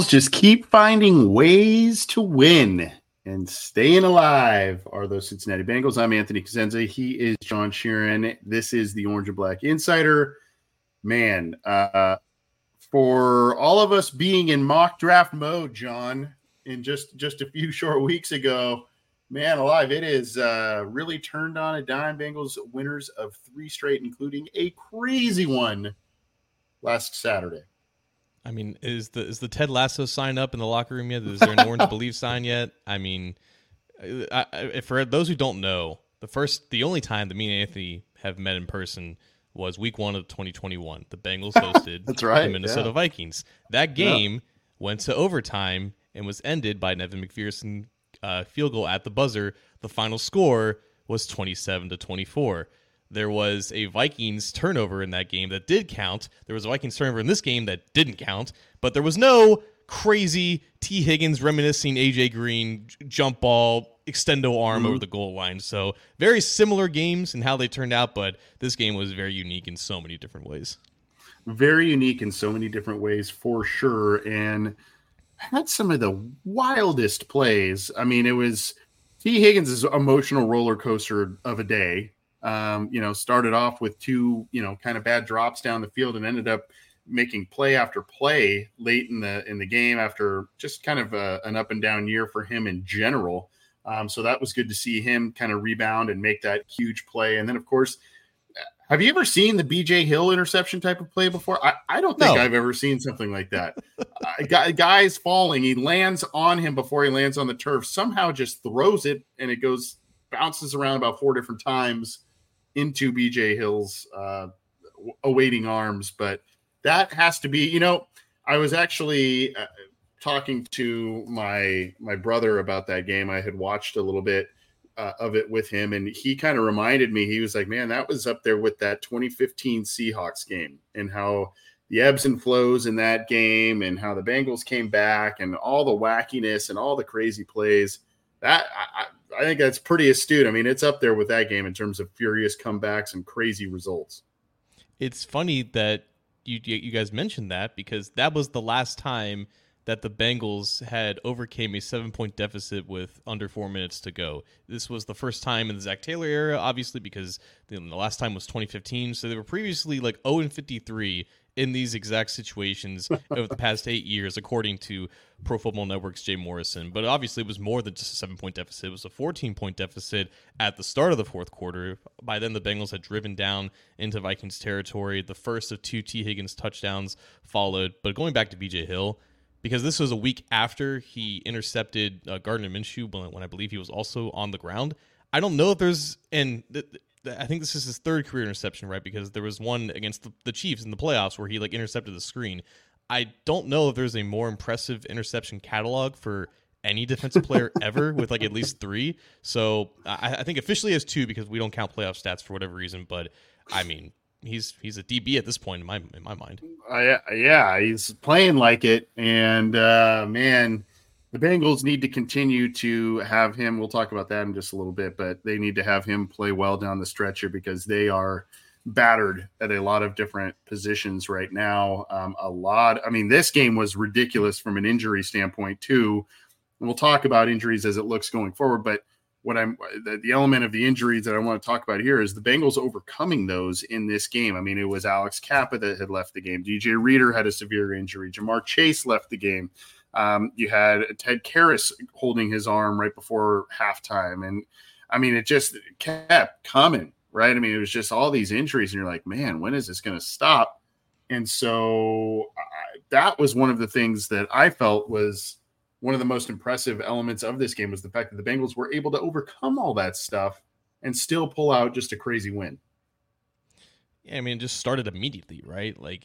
Just keep finding ways to win and staying alive are those Cincinnati Bengals. I'm Anthony Cosenza. He is John Sheeran. This is the Orange and Black Insider. Man, uh, for all of us being in mock draft mode, John, in just just a few short weeks ago, man alive, it is uh, really turned on a dime. Bengals winners of three straight, including a crazy one last Saturday. I mean, is the is the Ted Lasso sign up in the locker room yet? Is there an orange belief sign yet? I mean, I, I, for those who don't know, the first, the only time that me and Anthony have met in person was Week One of 2021. The Bengals hosted That's right, the Minnesota yeah. Vikings. That game yeah. went to overtime and was ended by Nevin McPherson uh, field goal at the buzzer. The final score was 27 to 24 there was a Vikings turnover in that game that did count. There was a Vikings turnover in this game that didn't count, but there was no crazy T. Higgins reminiscing AJ Green jump ball extendo arm mm-hmm. over the goal line. So very similar games and how they turned out, but this game was very unique in so many different ways. Very unique in so many different ways for sure, and had some of the wildest plays. I mean, it was T. Higgins' emotional roller coaster of a day um, you know, started off with two, you know, kind of bad drops down the field and ended up making play after play late in the in the game after just kind of a, an up and down year for him in general. Um, so that was good to see him kind of rebound and make that huge play. And then, of course, have you ever seen the BJ Hill interception type of play before? I, I don't think no. I've ever seen something like that. uh, guy's falling, he lands on him before he lands on the turf. Somehow just throws it and it goes bounces around about four different times into BJ Hill's uh, awaiting arms. But that has to be, you know, I was actually uh, talking to my my brother about that game. I had watched a little bit uh, of it with him, and he kind of reminded me. He was like, "Man, that was up there with that 2015 Seahawks game, and how." The ebbs and flows in that game, and how the Bengals came back, and all the wackiness and all the crazy plays. That I, I think that's pretty astute. I mean, it's up there with that game in terms of furious comebacks and crazy results. It's funny that you you guys mentioned that because that was the last time that the Bengals had overcame a seven point deficit with under four minutes to go. This was the first time in the Zac Taylor era, obviously, because the last time was 2015. So they were previously like 0 and 53 in these exact situations over the past eight years, according to Pro Football Network's Jay Morrison. But obviously, it was more than just a seven point deficit. It was a 14 point deficit at the start of the fourth quarter. By then, the Bengals had driven down into Vikings territory. The first of two T. Higgins touchdowns followed. But going back to BJ Hill, because this was a week after he intercepted uh, Gardner Minshew when, I believe he was also on the ground. I don't know if there's, and th- I think this is his third career interception, right? Because there was one against the, the, Chiefs in the playoffs where he like intercepted the screen. I don't know if there's a more impressive interception catalog for any defensive player ever with like at least three. So I, I think officially has two because we don't count playoff stats for whatever reason. But I mean, he's he's a DB at this point in my in my mind. Uh, yeah, he's playing like it, and uh, man, the Bengals need to continue to have him. We'll talk about that in just a little bit, but they need to have him play well down the stretcher because they are battered at a lot of different positions right now. Um, a lot. I mean, this game was ridiculous from an injury standpoint too. And we'll talk about injuries as it looks going forward, but what I'm the, the, element of the injuries that I want to talk about here is the Bengals overcoming those in this game. I mean, it was Alex Cappa that had left the game. DJ Reader had a severe injury. Ja'Marr Chase left the game. Um, you had Ted Karras holding his arm right before halftime, and I mean, it just kept coming. Right? I mean, it was just all these injuries, and you're like, man, when is this going to stop? And so I, that was one of the things that I felt was one of the most impressive elements of this game was the fact that the Bengals were able to overcome all that stuff and still pull out just a crazy win. Yeah, I mean, it just started immediately, right? Like,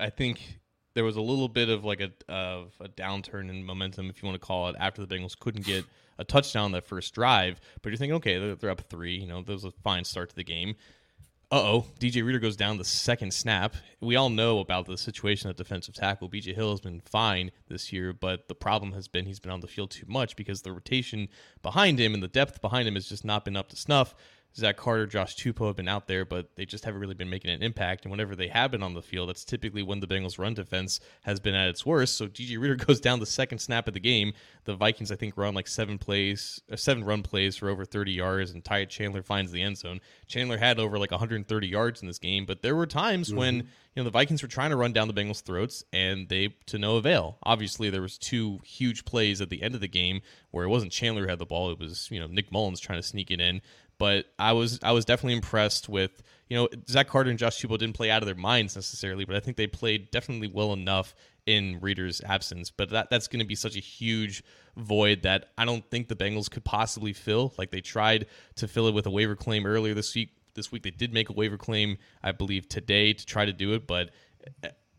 I think there was a little bit of like a of a downturn in momentum, if you want to call it, after the Bengals couldn't get a touchdown that first drive. But you're thinking, okay, they're, they're up three. You know, that was a fine start to the game Uh oh, DJ Reader goes down the second snap. We all know about the situation at defensive tackle. BJ Hill has been fine this year, but the problem has been he's been on the field too much because the rotation behind him and the depth behind him has just not been up to snuff. Zach Carter, Josh Tupou have been out there, but they just haven't really been making an impact. And whenever they have been on the field, that's typically when the Bengals' run defense has been at its worst. So DJ Reader goes down the second snap of the game. The Vikings, I think, run like seven plays, uh, seven run plays for over 30 yards, and Ty Chandler finds the end zone. Chandler had over like 130 yards in this game, but there were times mm-hmm. when you know the Vikings were trying to run down the Bengals' throats, and they to no avail. Obviously, there was two huge plays at the end of the game where it wasn't Chandler who had the ball; it was you know Nick Mullens trying to sneak it in. But I was I was definitely impressed with you know Zach Carter and Josh Tupou didn't play out of their minds necessarily, but I think they played definitely well enough in Reader's absence. But that that's going to be such a huge void that I don't think the Bengals could possibly fill. Like they tried to fill it with a waiver claim earlier this week. This week they did make a waiver claim, I believe today to try to do it, but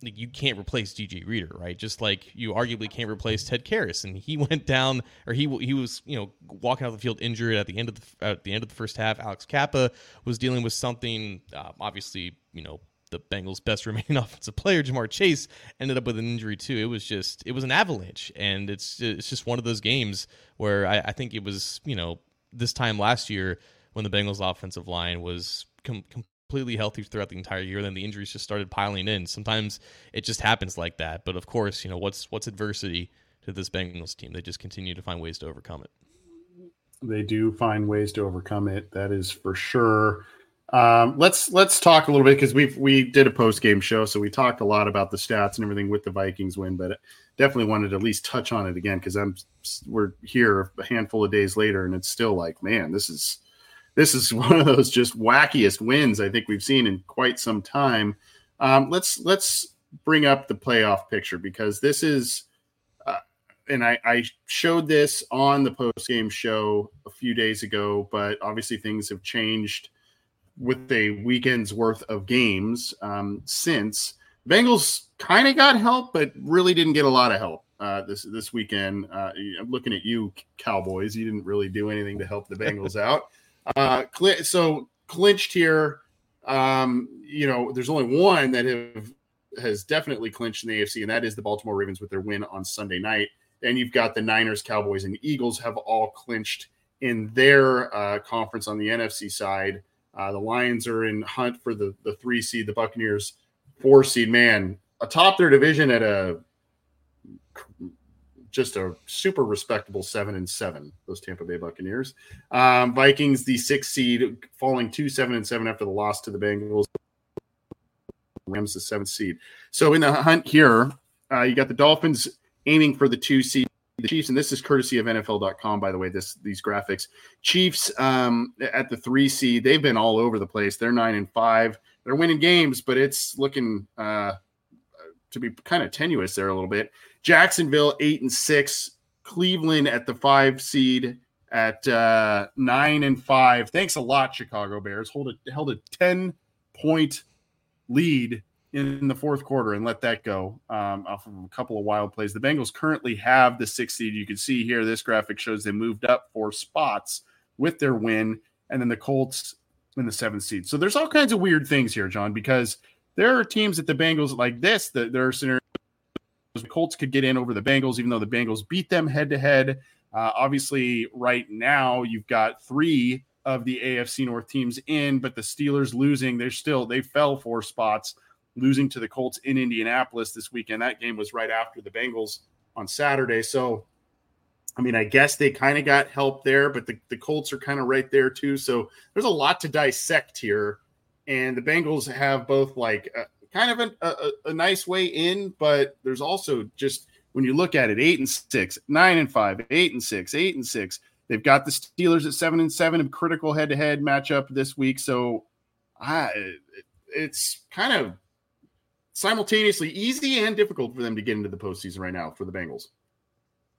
you can't replace DJ Reader, right? Just like you arguably can't replace Ted Karras, and he went down, or he he was you know walking out the field injured at the end of the at the end of the first half. Alex Cappa was dealing with something. Uh, obviously, you know the Bengals' best remaining offensive player, Ja'Marr Chase, ended up with an injury too. It was just it was an avalanche, and it's it's just one of those games where I, I think it was you know this time last year when the Bengals' offensive line was com- completely healthy throughout the entire year. Then the injuries just started piling in. Sometimes it just happens like that. But of course, you know what's what's adversity to this Bengals team? They just continue to find ways to overcome it. They do find ways to overcome it. That is for sure. Um, let's let's talk a little bit because we we did a post game show, so we talked a lot about the stats and everything with the Vikings win, but definitely wanted to at least touch on it again because I'm we're here a handful of days later and it's still like, man, this is this is one of those just wackiest wins I think we've seen in quite some time. Um, let's let's bring up the playoff picture because this is, uh, and I, I showed this on the post game show a few days ago, but obviously things have changed with a weekend's worth of games um, since. Bengals kind of got help, but really didn't get a lot of help uh, this this weekend. Uh, I'm looking at you, Cowboys. You didn't really do anything to help the Bengals out. Uh, so clinched here. Um, you know, there's only one that have has definitely clinched in the AFC, and that is the Baltimore Ravens with their win on Sunday night. And you've got the Niners, Cowboys, and Eagles have all clinched in their uh, conference on the NFC side. Uh, the Lions are in hunt for the the three seed, the Buccaneers four seed. Man, atop their division at a just a super respectable seven and seven. Those Tampa Bay Buccaneers, um, Vikings, the sixth seed, falling to seven and seven after the loss to the Bengals. Rams, the seventh seed. So in the hunt here, uh, you got the Dolphins aiming for the two seed. The Chiefs, and this is courtesy of NFL.com, by the way. This these graphics. Chiefs um, at the three seed, they've been all over the place. They're nine and five. They're winning games, but it's looking uh, to be kind of tenuous there a little bit. Jacksonville eight and six. Cleveland at the five seed at uh, nine and five. Thanks a lot, Chicago Bears. Hold it held a ten point lead in the fourth quarter and let that go um, off of a couple of wild plays. The Bengals currently have the sixth seed. You can see here this graphic shows they moved up four spots with their win, and then the Colts in the seventh seed. So there's all kinds of weird things here, John, because there are teams at the Bengals like this that there are scenarios the Colts could get in over the Bengals, even though the Bengals beat them head to head. Obviously, right now you've got three of the AFC North teams in, but the Steelers losing, they're still they fell four spots, losing to the Colts in Indianapolis this weekend. That game was right after the Bengals on Saturday. So I mean, I guess they kind of got help there, but the, the Colts are kind of right there too. So there's a lot to dissect here. And the Bengals have both like a, kind of a, a, a nice way in, but there's also just when you look at it, eight and six, nine and five, eight and six, eight and six. They've got the Steelers at seven and seven, a critical head to head matchup this week. So I, it's kind of simultaneously easy and difficult for them to get into the postseason right now for the Bengals.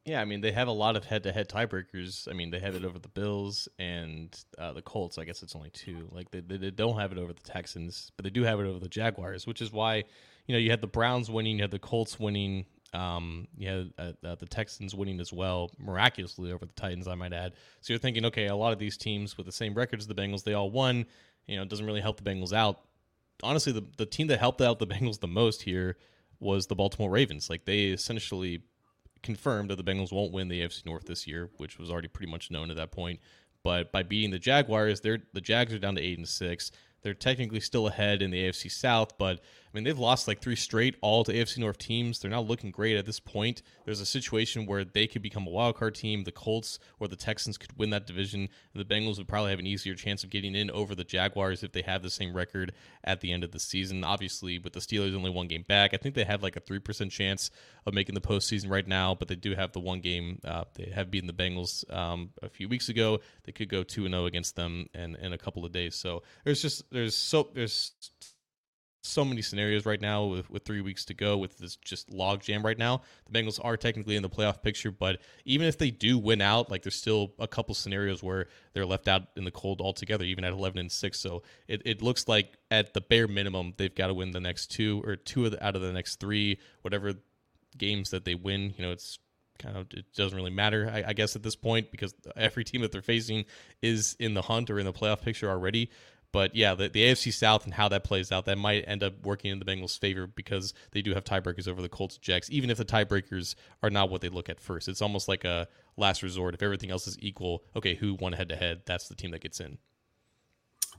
Yeah, I mean they have a lot of head-to-head tiebreakers. I mean they have it over the Bills and uh, the Colts. I guess it's only two. Like they, they don't have it over the Texans, but they do have it over the Jaguars, which is why you know you had the Browns winning, you had the Colts winning, um, you had uh, uh, the Texans winning as well, miraculously over the Titans, I might add. So you're thinking, okay, a lot of these teams with the same record as the Bengals, they all won. You know, it doesn't really help the Bengals out. Honestly, the the team that helped out the Bengals the most here was the Baltimore Ravens. Like they essentially confirmed that the Bengals won't win the AFC North this year, which was already pretty much known at that point. But by beating the Jaguars, they're the Jags are down to eight and six. They're technically still ahead in the AFC South, but I mean, they've lost like three straight all to AFC North teams. They're not looking great at this point. There's a situation where they could become a wild card team. The Colts or the Texans could win that division. The Bengals would probably have an easier chance of getting in over the Jaguars if they have the same record at the end of the season. Obviously, with the Steelers only one game back, I think they have like a 3% chance of making the postseason right now, but they do have the one game. Uh, they have beaten the Bengals um, a few weeks ago. They could go 2 and 0 against them in, in a couple of days. So there's just, there's so, there's, so many scenarios right now with, with three weeks to go with this just log jam right now. The Bengals are technically in the playoff picture, but even if they do win out, like there's still a couple scenarios where they're left out in the cold altogether, even at 11 and 6. So it, it looks like at the bare minimum, they've got to win the next two or two of the, out of the next three, whatever games that they win. You know, it's kind of it doesn't really matter I, I, guess at this point because every team that they're facing is in the hunt or in the playoff picture already but yeah, the, the AFC South and how that plays out, that might end up working in the Bengals' favor because they do have tiebreakers over the Colts Jacks, even if the tiebreakers are not what they look at first. It's almost like a last resort. If everything else is equal, okay, who won head to head? That's the team that gets in.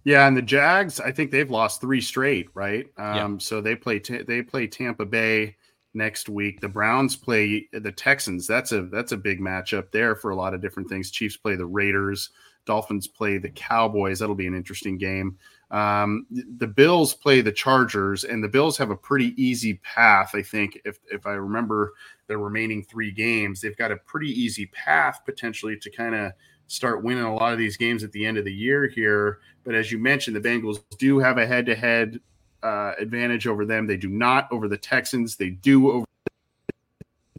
Yeah, and the Jags, I think they've lost three straight, right? Um, yeah. So they play t- they play Tampa Bay next week. The Browns play the Texans. That's a that's a big matchup there for a lot of different things. Chiefs play the Raiders. Dolphins play the Cowboys. That'll be an interesting game. Um, the Bills play the Chargers, and the Bills have a pretty easy path. I think, if if I remember the remaining three games, they've got a pretty easy path potentially to kind of start winning a lot of these games at the end of the year here. But as you mentioned, the Bengals do have a head-to-head uh, advantage over them. They do not over the Texans. They do over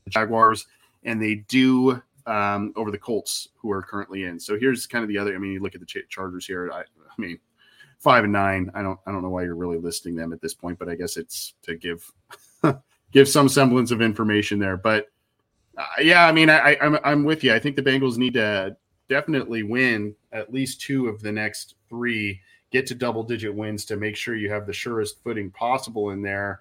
the Jaguars, and they do um, over the Colts, who are currently in. So here's kind of the other. I mean, you look at the Chargers here. I, I mean, five and nine. I don't. I don't know why you're really listing them at this point, but I guess it's to give give some semblance of information there. But uh, yeah, I mean, I, I'm I'm with you. I think the Bengals need to definitely win at least two of the next three. Get to double digit wins to make sure you have the surest footing possible in there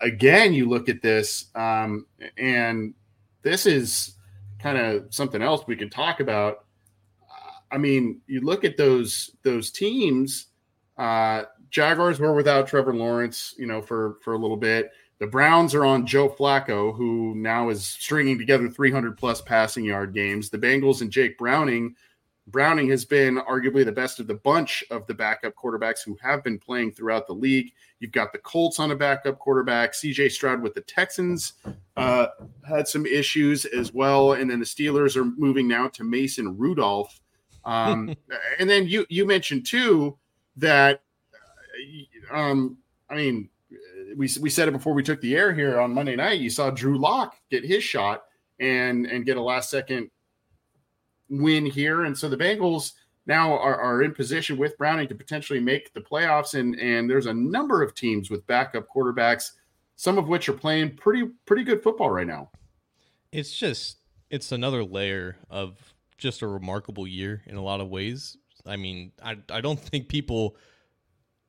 again, you look at this, um, and this is kind of something else we can talk about. I mean, you look at those those teams. Uh, Jaguars were without Trevor Lawrence, you know, for for a little bit. The Browns are on Joe Flacco, who now is stringing together 300 plus passing yard games. The Bengals and Jake Browning Browning has been arguably the best of the bunch of the backup quarterbacks who have been playing throughout the league. You've got the Colts on a backup quarterback. CJ Stroud with the Texans uh, had some issues as well. And then the Steelers are moving now to Mason Rudolph. Um, and then you you mentioned too, that, uh, um, I mean, we we said it before we took the air here on Monday night. You saw Drew Lock get his shot and and get a last second win here, and so the Bengals now are, are in position with Browning to potentially make the playoffs. And and there's a number of teams with backup quarterbacks, some of which are playing pretty pretty good football right now. It's just it's another layer of just a remarkable year in a lot of ways. I mean, I I don't think people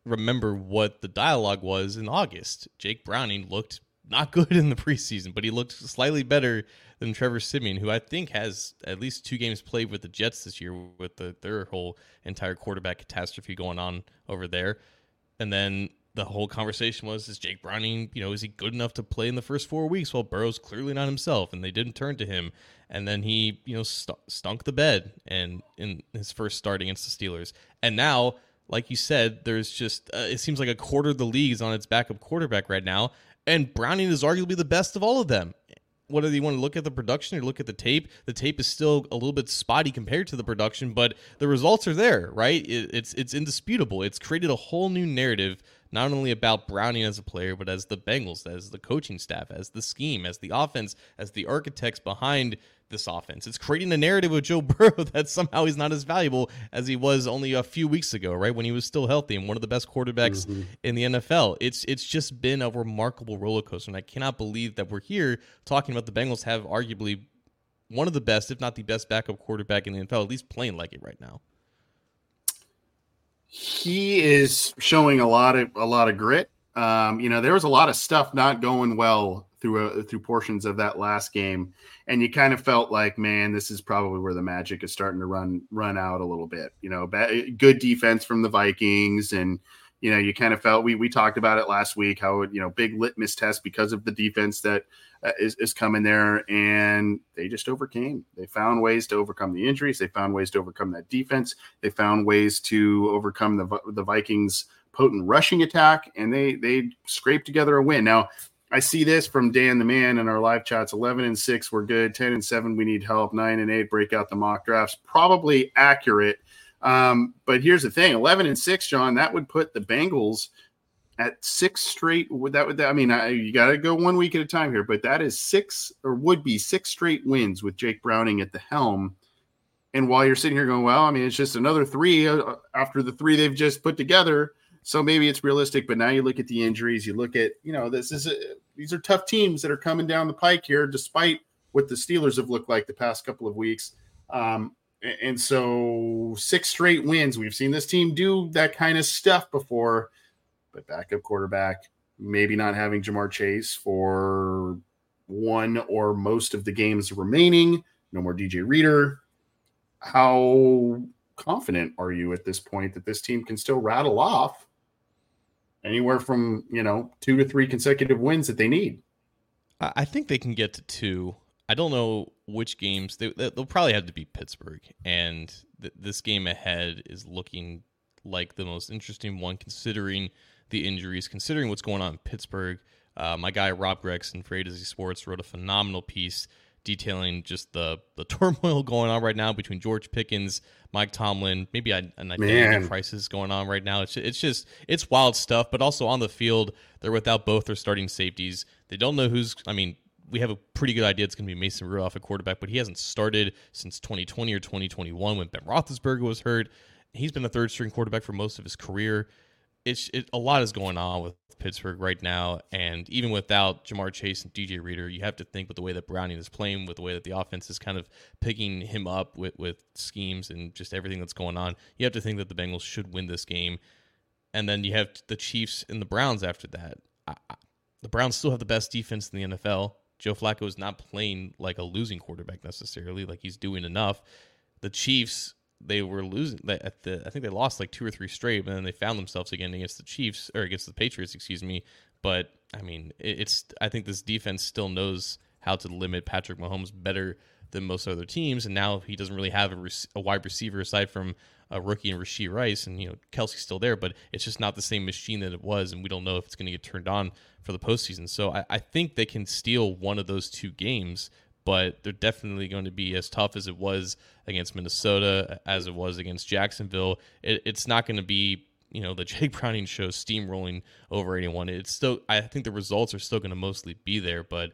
remember what the dialogue was in August. Jake Browning looked not good in the preseason, but he looked slightly better than Trevor Siemian, who I think has at least two games played with the Jets this year with the, their whole entire quarterback catastrophe going on over there. And then the whole conversation was is Jake Browning, you know, is he good enough to play in the first four weeks? Well, Burrow's clearly not himself, and they didn't turn to him. And then he, you know, st- stunk the bed and in his first start against the Steelers. And now, like you said, there's just uh, it seems like a quarter of the league is on its backup quarterback right now, and Browning is arguably the best of all of them. Whether you want to look at the production or look at the tape, the tape is still a little bit spotty compared to the production, but the results are there, right? It, it's it's indisputable. It's created a whole new narrative not only about Browning as a player, but as the Bengals, as the coaching staff, as the scheme, as the offense, as the architects behind this offense. It's creating a narrative of Joe Burrow that somehow he's not as valuable as he was only a few weeks ago, right? When he was still healthy and one of the best quarterbacks mm-hmm. in the NFL. It's it's just been a remarkable roller coaster. And I cannot believe that we're here talking about the Bengals have arguably one of the best, if not the best backup quarterback in the NFL, at least playing like it right now he is showing a lot of a lot of grit. Um, you know, there was a lot of stuff not going well through a, uh, through portions of that last game, and you kind of felt like, man, this is probably where the magic is starting to run run out a little bit. You know, bad, good defense from the Vikings, and you know, you kind of felt we we talked about it last week how you know big litmus test because of the defense that uh, is is coming there, and they just overcame. They found ways to overcome the injuries. They found ways to overcome that defense. They found ways to overcome the the Vikings' potent rushing attack, and they they scraped together a win. Now. I see this from Dan the man in our live chats. Eleven and six, we're good. Ten and seven, we need help. Nine and eight, break out the mock drafts. Probably accurate um, but here's the thing: eleven and six, John. That would put the Bengals at six straight. Would that would I mean, I, you got to go one week at a time here, but that is six or would be six straight wins with Jake Browning at the helm. And while you're sitting here going, well, I mean, it's just another three uh, after the three they've just put together. So maybe it's realistic, but now you look at the injuries. You look at, you know, this is a, these are tough teams that are coming down the pike here, despite what the Steelers have looked like the past couple of weeks. Um, and so six straight wins. We've seen this team do that kind of stuff before, but backup quarterback, maybe not having Ja'Marr Chase for one or most of the games remaining. No more DJ Reader. How confident are you at this point that this team can still rattle off anywhere from, you know, two to three consecutive wins that they need? I think they can get to two. I don't know which games they, will probably have to be Pittsburgh, and th- this game ahead is looking like the most interesting one, considering the injuries, considering what's going on in Pittsburgh. Uh, my guy Rob Gregson for A to Z Sports wrote a phenomenal piece detailing just the the turmoil going on right now between George Pickens, Mike Tomlin, maybe an identity crisis going on right now. It's it's just it's wild stuff. But also on the field, they're without both their starting safeties. They don't know who's. I mean, we have a pretty good idea it's going to be Mason Rudolph at quarterback, but he hasn't started since 2020 or 2021 when Ben Roethlisberger was hurt. He's been a third string quarterback for most of his career. It's it, a lot is going on with Pittsburgh right now, and even without Ja'Marr Chase and DJ Reader, you have to think with the way that Browning is playing, with the way that the offense is kind of picking him up with with schemes and just everything that's going on. You have to think that the Bengals should win this game, and then you have the Chiefs and the Browns after that. I, I, the Browns still have the best defense in the NFL. Joe Flacco is not playing like a losing quarterback necessarily. Like he's doing enough. The Chiefs, they were losing at the. I think they lost like two or three straight, but then they found themselves again against the Chiefs or against the Patriots. Excuse me. But I mean, it's. I think this defense still knows how to limit Patrick Mahomes better than most other teams, and now he doesn't really have a, a wide receiver aside from a rookie and Rashee Rice, and you know Kelce's still there, but it's just not the same machine that it was, and we don't know if it's going to get turned on for the postseason. So I, I think they can steal one of those two games, but they're definitely going to be as tough as it was against Minnesota, as it was against Jacksonville. It, it's not going to be you know the Jake Browning show steamrolling over anyone. It's still I think the results are still going to mostly be there, but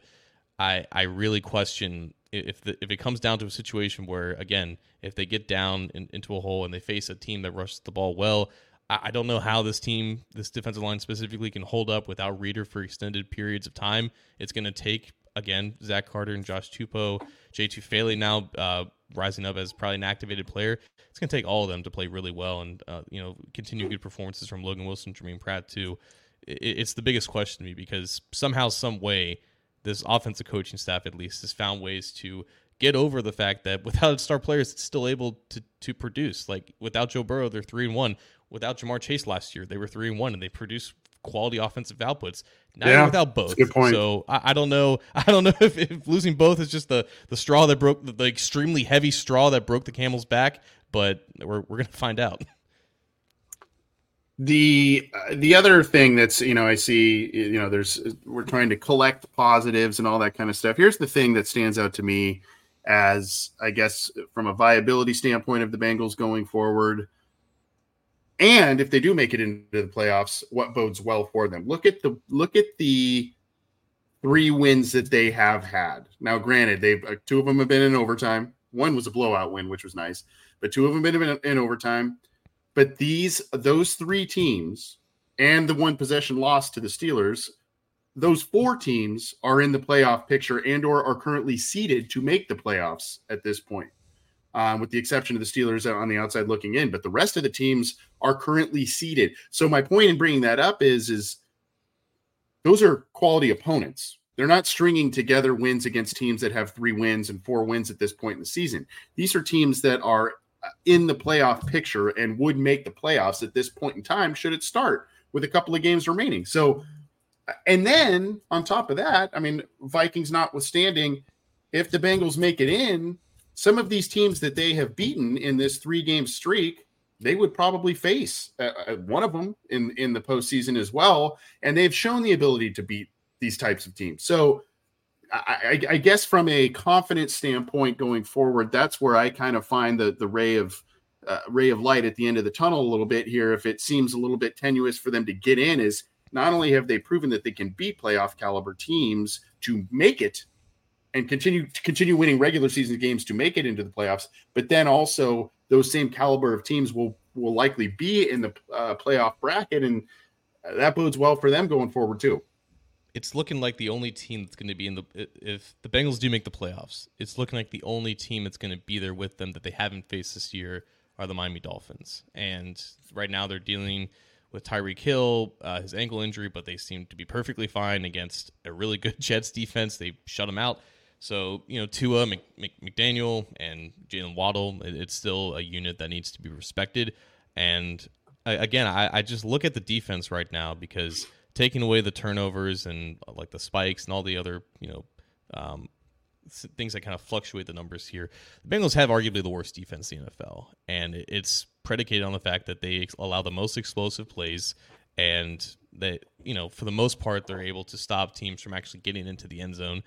I I really question if the, if it comes down to a situation where again if they get down in, into a hole and they face a team that rushes the ball well. I, don't know how this team, this defensive line specifically, can hold up without Reader for extended periods of time. It's going to take again, Zach Carter and Josh Tupou, Jay Tufele now uh, rising up as probably an activated player. It's going to take all of them to play really well and uh, you know continue good performances from Logan Wilson, Germaine Pratt too. It's the biggest question to me because somehow, some way, this offensive coaching staff at least has found ways to get over the fact that without star players, it's still able to to produce. Like without Joe Burrow, they're three and one. Without Ja'Marr Chase last year, they were three and one, and they produced quality offensive outputs. Now yeah, without both. Good point. So I, I, don't know. I don't know if, if, losing both is just the the straw that broke the, the extremely heavy straw that broke the camel's back. But we're we're gonna find out. The uh, the other thing that's you know I see you know there's we're trying to collect positives and all that kind of stuff. Here's the thing that stands out to me as I guess from a viability standpoint of the Bengals going forward and if they do make it into the playoffs, what bodes well for them? Look at the look at the three wins that they have had. Now, granted, they've uh, two of them have been in overtime. One was a blowout win, which was nice, but two of them have been in, in overtime. But these those three teams and the one possession loss to the Steelers, those four teams are in the playoff picture and or are currently seeded to make the playoffs at this point um, with the exception of the Steelers on the outside looking in. But the rest of the teams are currently seeded. So my point in bringing that up is, is those are quality opponents. They're not stringing together wins against teams that have three wins and four wins at this point in the season. These are teams that are uh, in the playoff picture and would make the playoffs at this point in time should it start with a couple of games remaining. So, uh, and then on top of that, I mean, Vikings notwithstanding, if the Bengals make it in, some of these teams that they have beaten in this three game streak, they would probably face uh, uh, one of them in in the postseason as well, and they've shown the ability to beat these types of teams. So, I, I, I guess from a confidence standpoint going forward, that's where I kind of find the the ray of uh, ray of light at the end of the tunnel a little bit here. If it seems a little bit tenuous for them to get in, is not only have they proven that they can beat playoff caliber teams to make it and continue to continue winning regular season games to make it into the playoffs. But then also those same caliber of teams will will likely be in the uh, playoff bracket, and that bodes well for them going forward too. It's looking like the only team that's going to be in the if the Bengals do make the playoffs. It's looking like the only team that's going to be there with them that they haven't faced this year are the Miami Dolphins, and right now they're dealing with Tyreek Hill, uh, his ankle injury, but they seem to be perfectly fine against a really good Jets defense. They shut him out. So you know, Tua, Mc, Mc, McDaniel, and Jaylen Waddle, it, it's still a unit that needs to be respected. And again, I, I just look at the defense right now because taking away the turnovers and uh, like the spikes and all the other you know um, things that kind of fluctuate the numbers here, the Bengals have arguably the worst defense in the NFL, and it's predicated on the fact that they allow the most explosive plays and that you know for the most part they're able to stop teams from actually getting into the end zone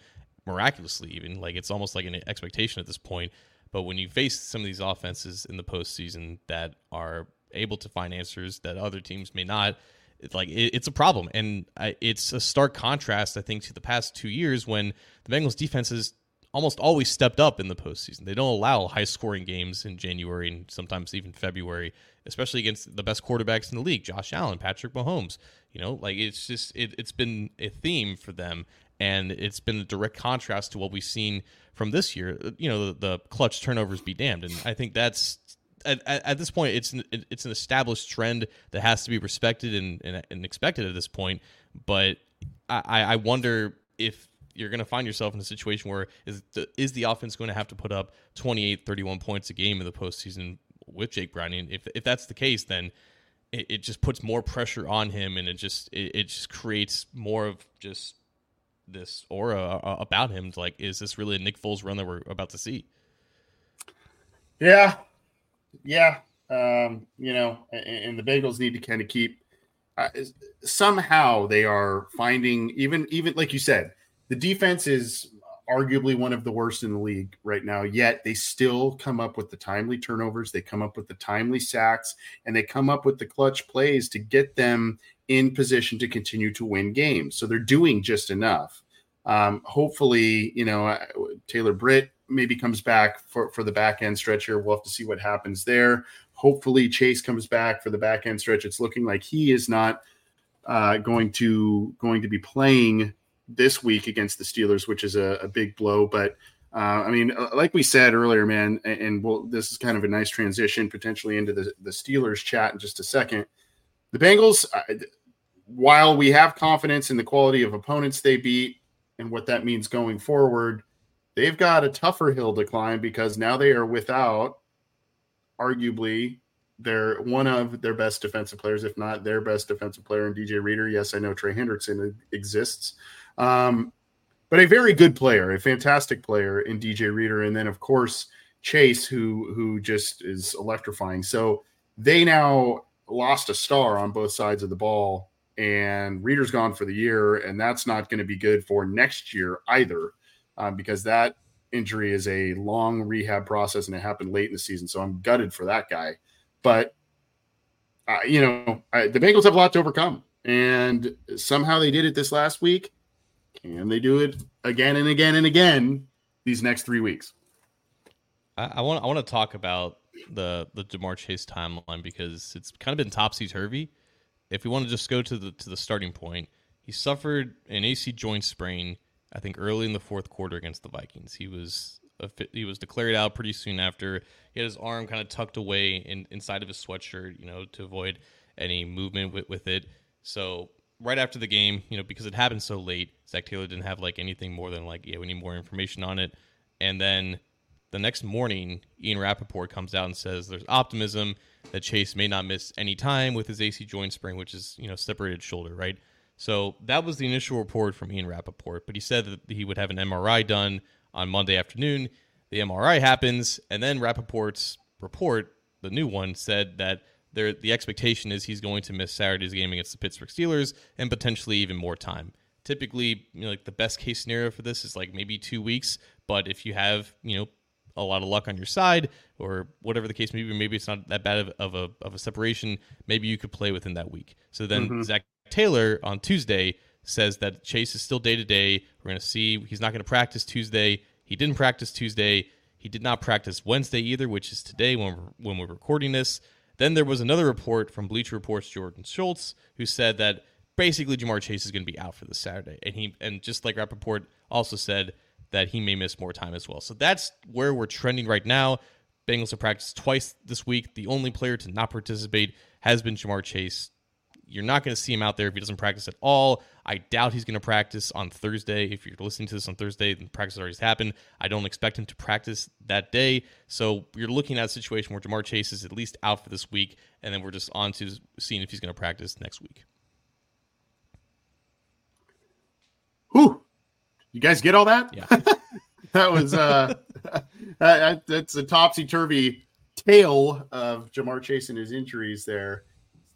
miraculously even like it's almost like an expectation at this point. But when you face some of these offenses in the postseason that are able to find answers that other teams may not it's like it, it's a problem. And I, it's a stark contrast i think to the past two years when the bengals defense has almost always stepped up in the postseason. They don't allow high scoring games in january and sometimes even february especially against the best quarterbacks in the league josh allen patrick mahomes. You know like it's just it, it's been a theme for them and it's been a direct contrast to what we've seen from this year. You know, the, the clutch turnovers be damned, and I think that's at, at, this point it's an, it's an established trend that has to be respected and, and, and expected at this point. But I, I wonder if you're going to find yourself in a situation where is the, is the offense going to have to put up 28, 31 points a game in the postseason with Jake Browning? If if that's the case, then it, just puts more pressure on him, and it just it just creates more of just this aura uh, about him. Like, is this really a Nick Foles run that we're about to see? Yeah, yeah. Um, you know, and, and the Bengals need to kind of keep. Uh, somehow they are finding even even like you said, the defense is arguably one of the worst in the league right now. Yet they still come up with the timely turnovers, they come up with the timely sacks, and they come up with the clutch plays to get them in position to continue to win games. So they're doing just enough. Um, hopefully, you know, uh, Taylor Britt maybe comes back for, for the back end stretch here. We'll have to see what happens there. Hopefully, Chase comes back for the back end stretch. It's looking like he is not uh, going to going to be playing this week against the Steelers, which is a, a big blow. But uh, I mean, uh, like we said earlier, man, and, and well, this is kind of a nice transition potentially into the, the Steelers chat in just a second. The Bengals, while we have confidence in the quality of opponents they beat and what that means going forward, they've got a tougher hill to climb because now they are without arguably their one of their best defensive players, if not their best defensive player in DJ Reader. Yes, I know Trey Hendrickson exists. Um, but a very good player, a fantastic player in DJ Reader, and then of course Chase, who who just is electrifying. So they now lost a star on both sides of the ball, and Reader's gone for the year, and that's not going to be good for next year either, um, because that injury is a long rehab process and it happened late in the season. So I'm gutted for that guy. But uh, you know, I, the Bengals have a lot to overcome, and somehow they did it this last week. Can they do it again and again and again these next three weeks? I want I want to talk about the the Ja'Marr Chase timeline because it's kind of been topsy turvy. If we want to just go to the to the starting point, he suffered an AC joint sprain. I think early in the fourth quarter against the Vikings. He was he was declared out pretty soon after. He had his arm kind of tucked away in, inside of his sweatshirt, you know, to avoid any movement with, with it. So right after the game, you know, because it happened so late, Zac Taylor didn't have like anything more than like, yeah, we need more information on it. And then the next morning, Ian Rapoport comes out and says there's optimism that Chase may not miss any time with his AC joint sprain, which is, you know, separated shoulder, right? So that was the initial report from Ian Rapoport, but he said that he would have an MRI done on Monday afternoon. The MRI happens, and then Rapoport's report, the new one, said that there, the expectation is he's going to miss Saturday's game against the Pittsburgh Steelers and potentially even more time. Typically, you know, like the best case scenario for this is like maybe two weeks, but if you have, you know, a lot of luck on your side or whatever the case may be, maybe it's not that bad of, of a of a separation. Maybe you could play within that week. So then mm-hmm. Zac Taylor on Tuesday says that Chase is still day to day. We're going to see he's not going to practice Tuesday. He didn't practice Tuesday. He did not practice Wednesday either, which is today when we're, when we're recording this. Then there was another report from Bleacher Report's Jordan Schultz who said that basically Ja'Marr Chase is going to be out for this Saturday, and he and just like Rapoport also said that he may miss more time as well. So that's where we're trending right now. Bengals have practiced twice this week. The only player to not participate has been Ja'Marr Chase. You're not going to see him out there if he doesn't practice at all. I doubt he's going to practice on Thursday. If you're listening to this on Thursday, then practice already happened. I don't expect him to practice that day. So you're looking at a situation where Ja'Marr Chase is at least out for this week, and then we're just on to seeing if he's going to practice next week. Whew. You guys get all that? Yeah. that was uh that, that's a topsy turvy tale of Ja'Marr Chase and his injuries there.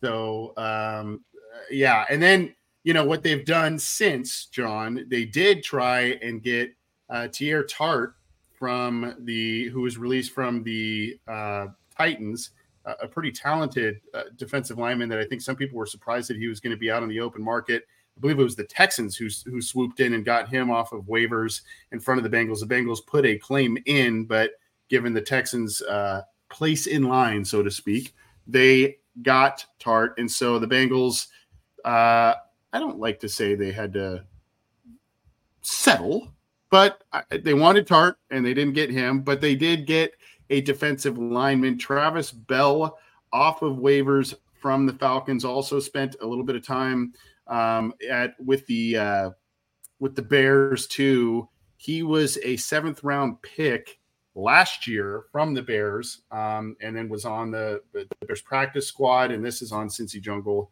So um, yeah, and then you know what they've done since John, they did try and get uh, Teair Tart from the who was released from the uh, Titans, uh, a pretty talented uh, defensive lineman that I think some people were surprised that he was going to be out on the open market. I believe it was the Texans who who swooped in and got him off of waivers in front of the Bengals. The Bengals put a claim in, but given the Texans' uh, place in line, so to speak, they got Tart, and so the Bengals. Uh, I don't like to say they had to settle, but they wanted Tart and they didn't get him, but they did get a defensive lineman, Travis Bell, off of waivers from the Falcons. Also spent a little bit of time um, at with the uh, with the Bears too. He was a seventh round pick last year from the Bears, um, and then was on the, the, Bears practice squad. And this is on CincyJungle.com,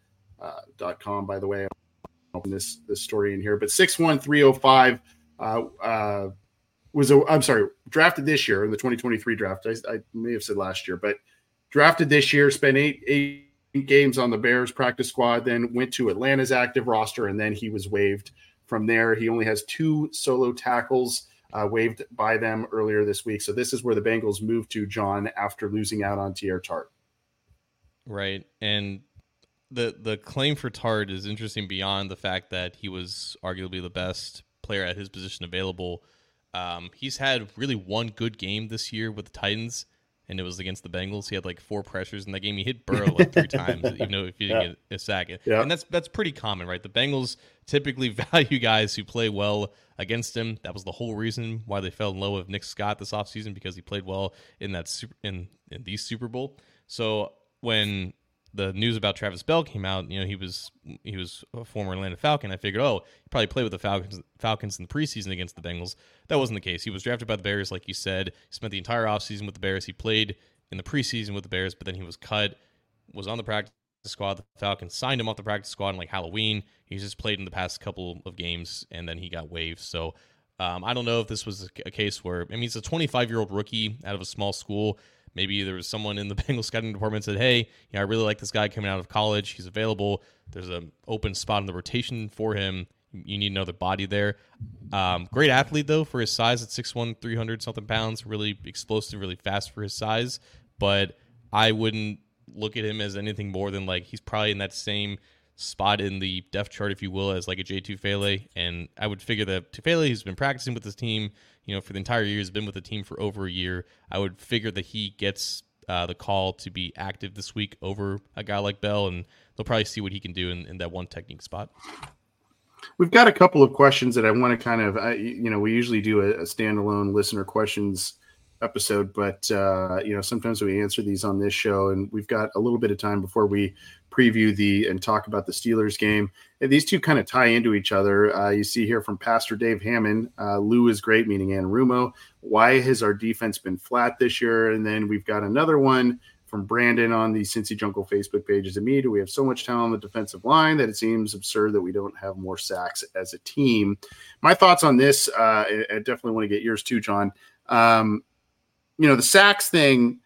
uh, .com, by the way. I'll open this this story in here, but six one three zero five uh, uh, was a. I'm sorry, drafted this year in the 2023 draft. I, I may have said last year, but drafted this year. Spent eight eight games on the Bears practice squad, then went to Atlanta's active roster, and then he was waived from there. He only has two solo tackles uh, waived by them earlier this week. So this is where the Bengals moved to John after losing out on Teair Tart. Right, and the the claim for Tart is interesting beyond the fact that he was arguably the best player at his position available. Um, he's had really one good game this year with the Titans, and it was against the Bengals. He had like four pressures in that game. He hit Burrow like three times, even though if he didn't yeah. get a sack. Yeah. And that's that's pretty common, right? The Bengals typically value guys who play well against him. That was the whole reason why they fell in love with Nick Scott this offseason because he played well in that super, in in the Super Bowl. So when the news about Travis Bell came out, you know, he was he was a former Atlanta Falcon. I figured, oh, he probably played with the Falcons Falcons in the preseason against the Bengals. That wasn't the case. He was drafted by the Bears, like you said. He spent the entire offseason with the Bears. He played in the preseason with the Bears, but then he was cut, was on the practice squad. The Falcons signed him off the practice squad on like Halloween. He's just played in the past couple of games, and then he got waived. So um, I don't know if this was a case where I mean he's a 25 year old rookie out of a small school maybe there was someone in the Bengals scouting department said, "Hey, you know, I really like this guy coming out of college. He's available. There's an open spot in the rotation for him. You need another body there." Um, great athlete though for his size at 6'1", 300 something pounds. Really explosive, really fast for his size. But I wouldn't look at him as anything more than like he's probably in that same spot in the depth chart, if you will, as like a Jay Tufele. And I would figure that Tufele, who's been practicing with this team, you know, for the entire year, he's been with the team for over a year. I would figure that he gets uh, the call to be active this week over a guy like Bell, and they'll probably see what he can do in, in that one technique spot. We've got a couple of questions that I want to kind of, I, you know, we usually do a, a standalone listener questions episode, but uh, you know sometimes we answer these on this show, and we've got a little bit of time before we preview the and talk about the Steelers game. And these two kind of tie into each other. Uh, you see here from Pastor Dave Hammond, uh, Lou is great, meaning Anarumo. Why has our defense been flat this year? And then we've got another one from Brandon on the Cincy Jungle Facebook pages and me. Do we have so much talent on the defensive line that it seems absurd that we don't have more sacks as a team? My thoughts on this, uh, I, I definitely want to get yours too, John. Um, you know, the sacks thing,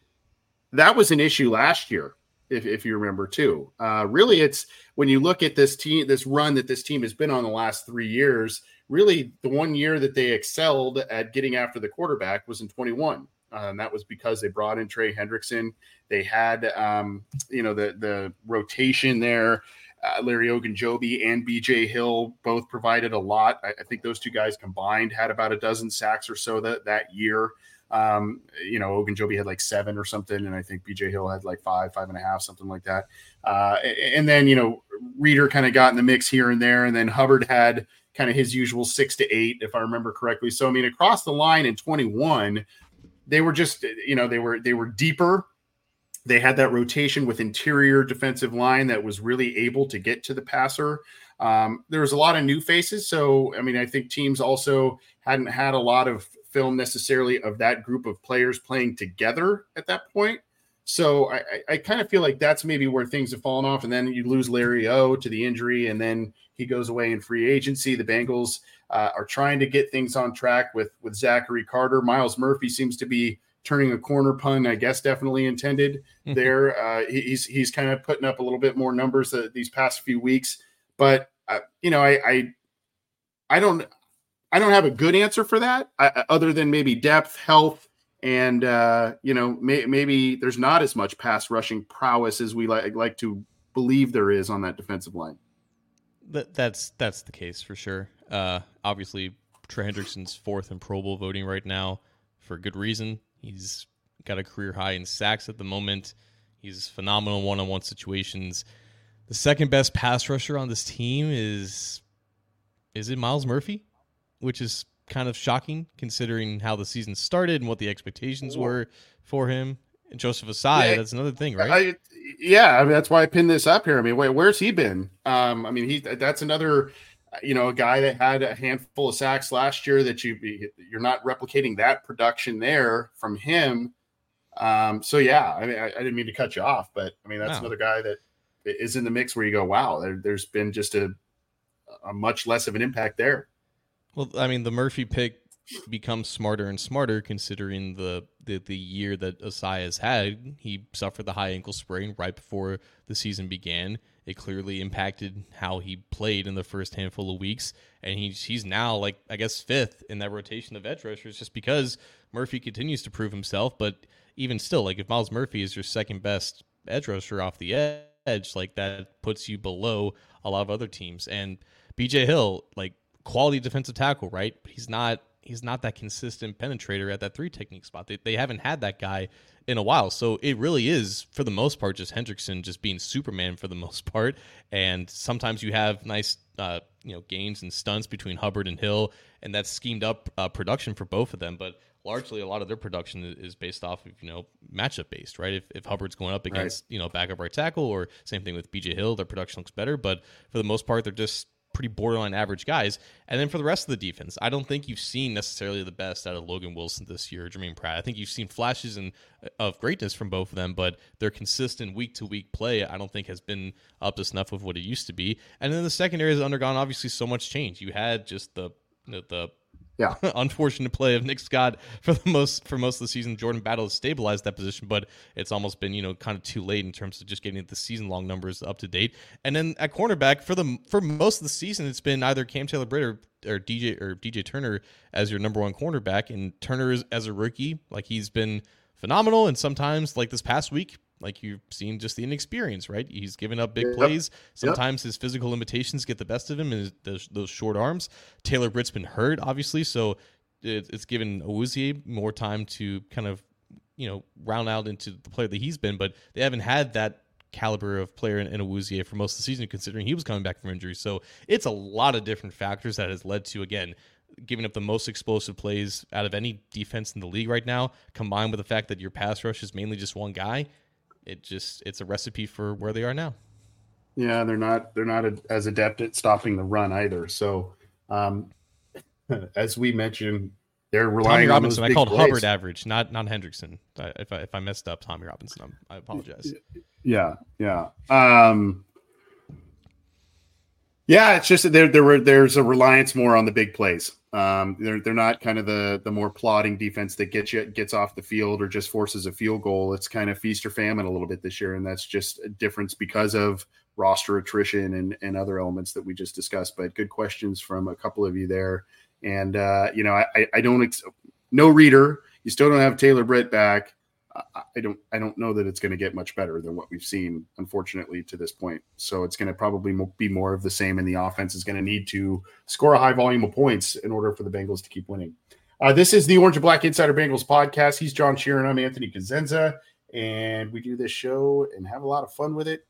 that was an issue last year, if, if you remember too. Uh, really, it's when you look at this team, this run that this team has been on the last three years, really the one year that they excelled at getting after the quarterback was in 21. Uh, and that was because they brought in Trey Hendrickson. They had, um, you know, the the rotation there. Uh, Larry Ogunjobi and BJ Hill both provided a lot. I, I, think those two guys combined had about a dozen sacks or so that that year. Um, you know, Ogunjobi had like seven or something, and I think BJ Hill had like five, five and a half, something like that. Uh, and then you know, Reader kind of got in the mix here and there, and then Hubbard had kind of his usual six to eight, if I remember correctly. So I mean, across the line in 21, they were just you know they were they were deeper. They had that rotation with interior defensive line that was really able to get to the passer. Um, there was a lot of new faces, so I mean, I think teams also hadn't had a lot of film necessarily of that group of players playing together at that point. So I, I kind of feel like that's maybe where things have fallen off. And then you lose Larry O to the injury, and then he goes away in free agency. The Bengals uh, are trying to get things on track with with Zachary Carter. Myles Murphy seems to be turning a corner pun, I guess, definitely intended mm-hmm. there. Uh, he's he's kind of putting up a little bit more numbers these past few weeks, but uh, you know, I, I I don't I don't have a good answer for that, uh, other than maybe depth, health, and uh, you know may, maybe there's not as much pass rushing prowess as we like like to believe there is on that defensive line. That, that's that's the case for sure. Uh, obviously, Trey Hendrickson's fourth in Pro Bowl voting right now for good reason. He's got a career high in sacks at the moment. He's phenomenal one-on-one situations. The second best pass rusher on this team is is it Myles Murphy? Which is kind of shocking considering how the season started and what the expectations were for him. And Joseph Ossai, yeah, that's another thing, right? I, yeah, I mean, that's why I pinned this up here. I mean, wait, where's he been? Um, I mean, he that's another, you know, a guy that had a handful of sacks last year that you you're not replicating that production there from him. Um, so yeah, I mean, I, I didn't mean to cut you off, but I mean, that's wow. another guy that is in the mix where you go, wow, there, has been just a a much less of an impact there. Well, I mean, the Murphy pick becomes smarter and smarter considering the, the the year that Ossai has had. He suffered the high ankle sprain right before the season began. It clearly impacted how he played in the first handful of weeks, and he's he's now like I guess fifth in that rotation of edge rushers just because Murphy continues to prove himself. But even still, like if Myles Murphy is your second best edge rusher off the edge, like that puts you below a lot of other teams. And BJ Hill, like quality defensive tackle, right? But he's not he's not that consistent penetrator at that three technique spot. They, they haven't had that guy in a while. So it really is, for the most part, just Hendrickson just being Superman for the most part. And sometimes you have nice, uh, you know, gains and stunts between Hubbard and Hill, and that's schemed up uh, production for both of them. But largely, a lot of their production is based off of you know matchup based, right? If, if Hubbard's going up against right. you know backup right tackle, or same thing with BJ Hill, their production looks better. But for the most part, they're just pretty borderline average guys. And then for the rest of the defense, I don't think you've seen necessarily the best out of Logan Wilson this year, Germaine Pratt. I think you've seen flashes in, of greatness from both of them, but their consistent week to week play, I don't think has been up to snuff of what it used to be. And then the secondary has undergone obviously so much change. You had just the the yeah, unfortunate play of Nick Scott for the most for most of the season. Jordan Battle has stabilized that position, but it's almost been you know kind of too late in terms of just getting the season long numbers up to date. And then at cornerback for the for most of the season, it's been either Cam Taylor Britt or, or DJ or DJ Turner as your number one cornerback. And Turner is, as a rookie, like he's been phenomenal, and sometimes like this past week like you've seen just the inexperience, right? He's given up big yep. plays. Sometimes yep. his physical limitations get the best of him and those, those short arms. Taylor Britt's been hurt, obviously, so it, it's given Awuzie more time to kind of, you know, round out into the player that he's been, but they haven't had that caliber of player in, in Awuzie for most of the season, considering he was coming back from injury. So it's a lot of different factors that has led to, again, giving up the most explosive plays out of any defense in the league right now, combined with the fact that your pass rush is mainly just one guy it just it's a recipe for where they are now. Yeah, they're not they're not a, as adept at stopping the run either. So, um, as we mentioned, they're relying Tommy Robinson. I called plays. Hubbard average, not not Hendrickson. If I, if I messed up Tommy Robinson, I'm, i apologize. Yeah, yeah. Um, yeah, it's just that there there were there's a reliance more on the big plays. Um, they're they're not kind of the the more plodding defense that gets you gets off the field or just forces a field goal. It's kind of feast or famine a little bit this year, and that's just a difference because of roster attrition and and other elements that we just discussed. But good questions from a couple of you there, and uh, you know I I don't ex- no reader. You still don't have Taylor Britt back. I don't I don't know that it's going to get much better than what we've seen, unfortunately, to this point. So it's going to probably be more of the same, and the offense is going to need to score a high volume of points in order for the Bengals to keep winning. Uh, this is the Orange and Black Insider Bengals podcast. He's John Sheeran. I'm Anthony Cosenza, and we do this show and have a lot of fun with it.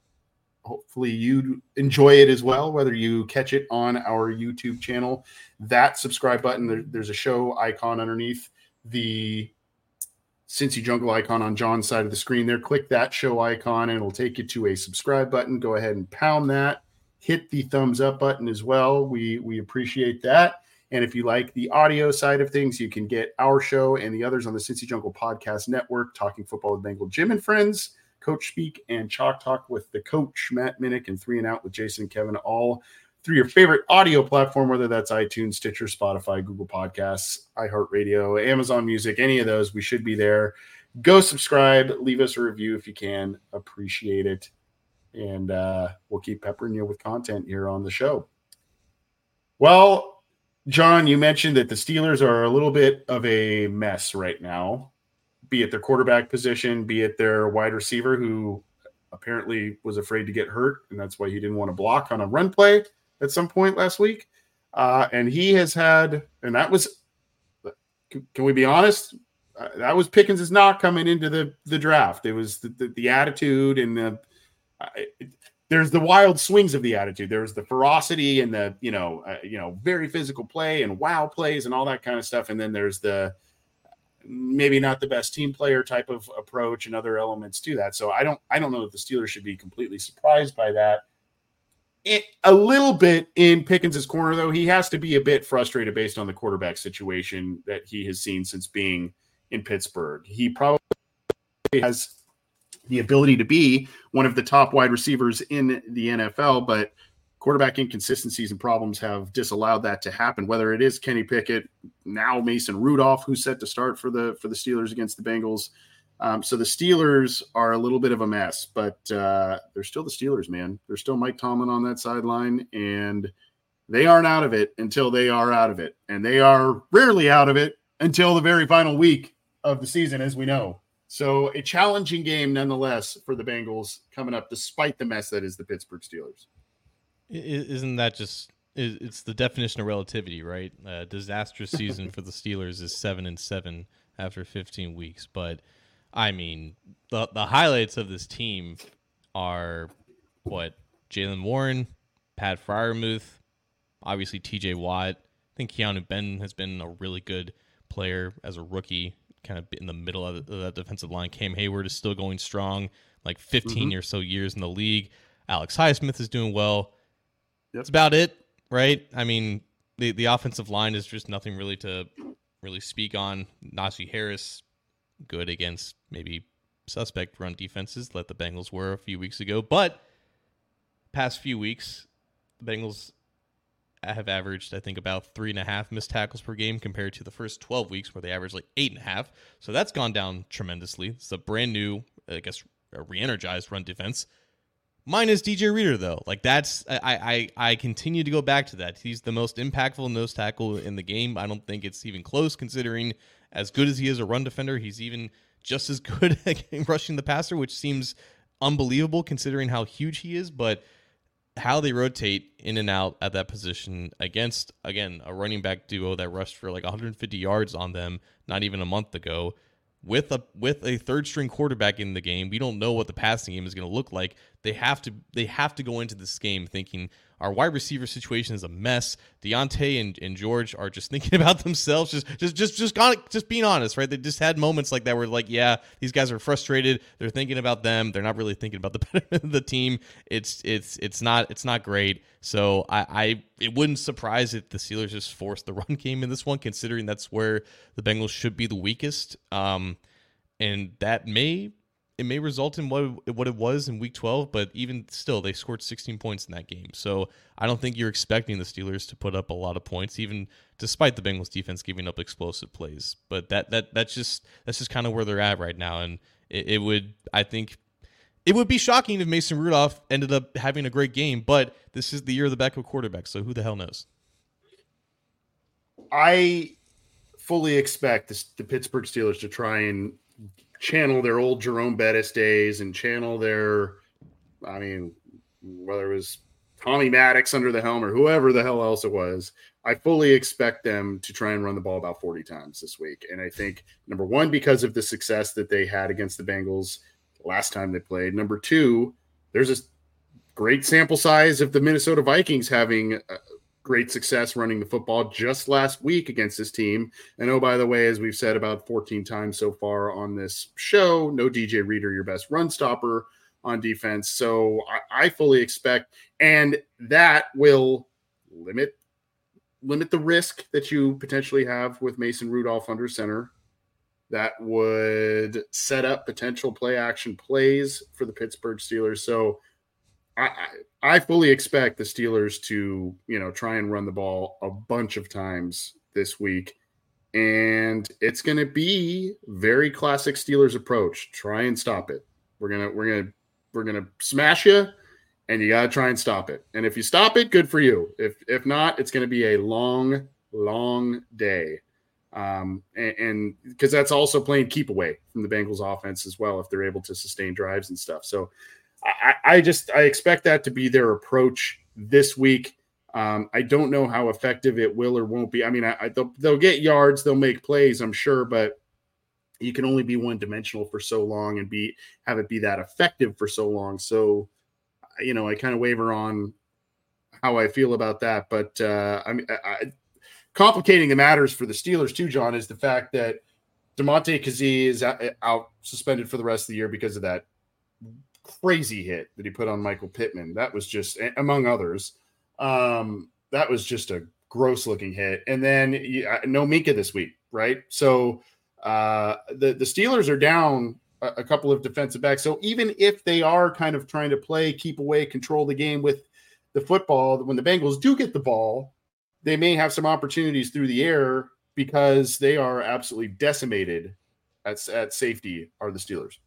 Hopefully, you enjoy it as well, whether you catch it on our YouTube channel. That subscribe button, there, there's a show icon underneath the Cincy Jungle icon on John's side of the screen there. Click that show icon and it'll take you to a subscribe button. Go ahead and pound that. Hit the thumbs up button as well. We we appreciate that. And if you like the audio side of things, you can get our show and the others on the Cincy Jungle Podcast Network, Talking Football with Bengal Jim and Friends, Coach Speak, and Chalk Talk with the coach, Matt Minnick, and Three and Out with Jason and Kevin, all through your favorite audio platform, whether that's iTunes, Stitcher, Spotify, Google Podcasts, iHeartRadio, Amazon Music, any of those, we should be there. Go subscribe, leave us a review if you can. Appreciate it. And uh, we'll keep peppering you with content here on the show. Well, John, you mentioned that the Steelers are a little bit of a mess right now, be it their quarterback position, be it their wide receiver who apparently was afraid to get hurt, and that's why he didn't want to block on a run play at some point last week. Uh, and he has had, and that was, can, we be honest? Uh, that was Pickens not coming into the the draft. It was the, the, the attitude and the it, there's the wild swings of the attitude. There's the ferocity and the you know uh, you know very physical play and wow plays and all that kind of stuff. And then there's the maybe not the best team player type of approach and other elements to that. So I don't I don't know that the Steelers should be completely surprised by that it, a little bit in Pickens's corner, though. He has to be a bit frustrated based on the quarterback situation that he has seen since being in Pittsburgh. He probably has the ability to be one of the top wide receivers in the NFL, but quarterback inconsistencies and problems have disallowed that to happen. Whether it is Kenny Pickett, now Mason Rudolph, who's set to start for the for the Steelers against the Bengals. Um, so the Steelers are a little bit of a mess, but uh, they're still the Steelers, man. They're still Mike Tomlin on that sideline, and they aren't out of it until they are out of it, and they are rarely out of it until the very final week of the season, as we know. So a challenging game nonetheless for the Bengals coming up, despite the mess that is the Pittsburgh Steelers. Isn't that just it's the definition of relativity, right? A disastrous season for the Steelers is seven and seven after 15 weeks. But I mean, the the highlights of this team are what Jaylen Warren, Pat Freiermuth, obviously T.J. Watt. I think Keanu Benton has been a really good player as a rookie, kind of in the middle of, the, of that defensive line. Cam Heyward is still going strong, like 15 mm-hmm. or so years in the league. Alex Highsmith is doing well. Yep. That's about it, right? I mean, the the offensive line is just nothing really to really speak on. Najee Harris, good against maybe suspect run defenses, like the Bengals were a few weeks ago. But past few weeks, the Bengals have averaged, I think, about three and a half missed tackles per game compared to the first 12 weeks where they averaged like eight and a half. So that's gone down tremendously. It's a brand new, I guess, re energized run defense. Minus DJ Reader though, like that's I, I I continue to go back to that. He's the most impactful nose tackle in the game. I don't think it's even close, considering as good as he is a run defender. He's even just as good at rushing the passer, which seems unbelievable considering how huge he is. But how they rotate in and out at that position against again a running back duo that rushed for like 150 yards on them not even a month ago with a with a third string quarterback in the game, we don't know what the passing game is going to look like. They have to they have to go into this game thinking our wide receiver situation is a mess. Diontae and, and George are just thinking about themselves, just just just just just being honest, right? They just had moments like that where like, yeah, these guys are frustrated. They're thinking about them. They're not really thinking about the betterment of the team. It's it's it's not it's not great. So I, I it wouldn't surprise if the Steelers just forced the run game in this one, considering that's where the Bengals should be the weakest. Um, and that may it may result in what what it was in week 12 but even still they scored 16 points in that game. So i don't think you're expecting the steelers to put up a lot of points even despite the bengals defense giving up explosive plays. But that that that's just that's just kind of where they're at right now. And it, it would i think it would be shocking if mason rudolph ended up having a great game but this is the year of the backup quarterback so who the hell knows? I fully expect the, the pittsburgh steelers to try and channel their old Jerome Bettis days and channel their, I mean, whether it was Tommy Maddox under the helm or whoever the hell else it was, I fully expect them to try and run the ball about 40 times this week. And I think, number one, because of the success that they had against the Bengals last time they played. Number two, there's a great sample size of the Minnesota Vikings having uh, great success running the football just last week against this team. And oh, by the way, as we've said about 14 times so far on this show, no DJ Reader, your best run stopper on defense. So I, I fully expect, and that will limit limit the risk that you potentially have with Mason Rudolph under center. That would set up potential play action plays for the Pittsburgh Steelers. So I, I fully expect the Steelers to, you know, try and run the ball a bunch of times this week. And it's going to be very classic Steelers approach. Try and stop it. We're going to we're going to we're going to smash you and you got to try and stop it. And if you stop it, good for you. If if not, it's going to be a long long day. Um, and because that's also playing keep away from the Bengals offense as well if they're able to sustain drives and stuff. So I, I just I expect that to be their approach this week. Um, I don't know how effective it will or won't be. I mean, I, I, they'll, they'll get yards, they'll make plays, I'm sure, but you can only be one dimensional for so long and be have it be that effective for so long. So, you know, I kind of waver on how I feel about that. But uh, I mean, I, complicating the matters for the Steelers too, John, is the fact that Damontae Kazee is out, out suspended for the rest of the year because of that crazy hit that he put on Michael Pittman. That was just, among others, um, that was just a gross looking hit. And then no Minkah this week, right? So uh, the the Steelers are down a, a, couple of defensive backs. So even if they are kind of trying to play, keep away, control the game with the football, when the Bengals do get the ball, they may have some opportunities through the air because they are absolutely decimated at, at safety are the Steelers.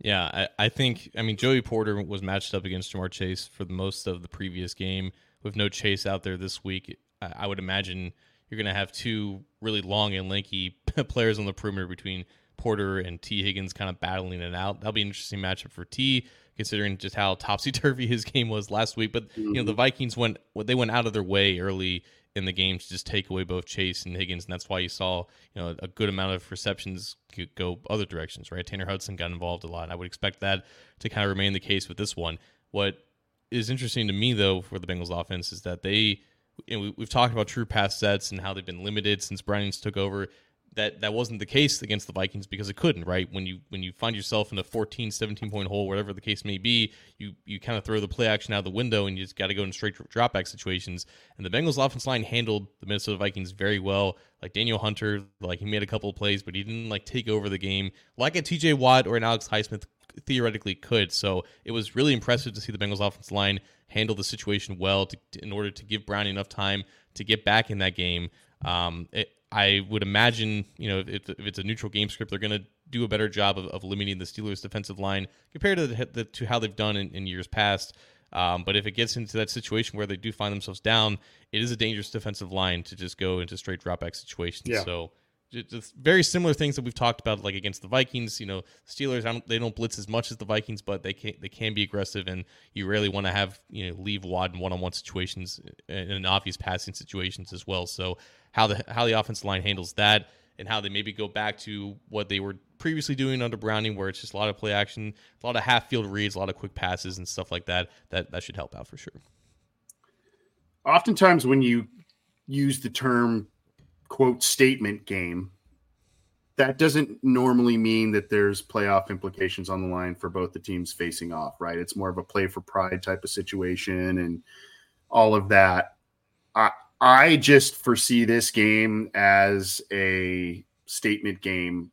Yeah, I, I think I mean Joey Porter was matched up against Ja'Marr Chase for the most of the previous game. With no Chase out there this week, I, I would imagine you're going to have two really long and lanky players on the perimeter between Porter and T Higgins kind of battling it out. That'll be an interesting matchup for T, considering just how topsy turvy his game was last week. But you know the mm-hmm. Vikings went they went out of their way early in the game to just take away both Chase and Higgins, and that's why you saw you know a good amount of receptions could go other directions. Right, Tanner Hudson got involved a lot. I would expect that to kind of remain the case with this one. What is interesting to me though for the Bengals offense is that they know, we, have talked about true pass sets and how they've been limited since Brian's took over that that wasn't the case against the Vikings because it couldn't, right? When you when you find yourself in a 14, 17 point hole, whatever the case may be, you you kind of throw the play action out the window and you just got to go in straight drop back situations. And the Bengals offense line handled the Minnesota Vikings very well. Like Danielle Hunter, like he made a couple of plays, but he didn't like take over the game like a TJ Watt or an Alex Highsmith theoretically could. So it was really impressive to see the Bengals offense line handle the situation well to, in order to give Brown enough time to get back in that game. Um, it, I would imagine, you know, if, if it's a neutral game script, they're going to do a better job of, of, limiting the Steelers' defensive line compared to the, the, to how they've done in, in years past. Um, but if it gets into that situation where they do find themselves down, it is a dangerous defensive line to just go into straight dropback situations. Yeah. So just very similar things that we've talked about, like against the Vikings. You know, Steelers don't, they don't blitz as much as the Vikings, but they can they can be aggressive, and you rarely want to have you know leave Watt in one on one situations and obvious passing situations as well. So how the how the offensive line handles that, and how they maybe go back to what they were previously doing under Browning, where it's just a lot of play action, a lot of half field reads, a lot of quick passes and stuff like that. That that should help out for sure. Oftentimes, when you use the term quote statement game, that doesn't normally mean that there's playoff implications on the line for both the teams facing off, right? It's more of a play for pride type of situation and all of that. I I just foresee this game as a statement game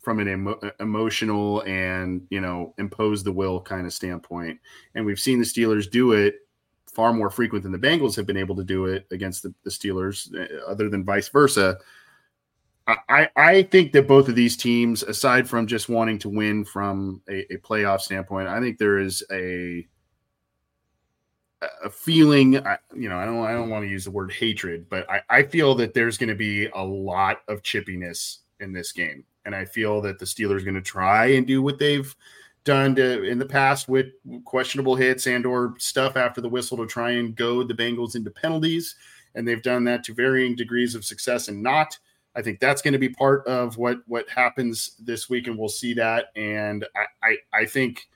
from an emo- emotional and you know impose the will kind of standpoint and we've seen the steelers do it far more frequent than the Bengals have been able to do it against the, the Steelers, uh, other than vice versa. I, I think that both of these teams, aside from just wanting to win from a, a playoff standpoint, I think there is a a feeling. You know, I don't I don't want to use the word hatred, but I, I feel that there's going to be a lot of chippiness in this game, and I feel that the Steelers are going to try and do what they've done to in the past with questionable hits and or stuff after the whistle to try and goad the Bengals into penalties, and they've done that to varying degrees of success and not. I think that's going to be part of what what happens this week, and we'll see that. And I I, I think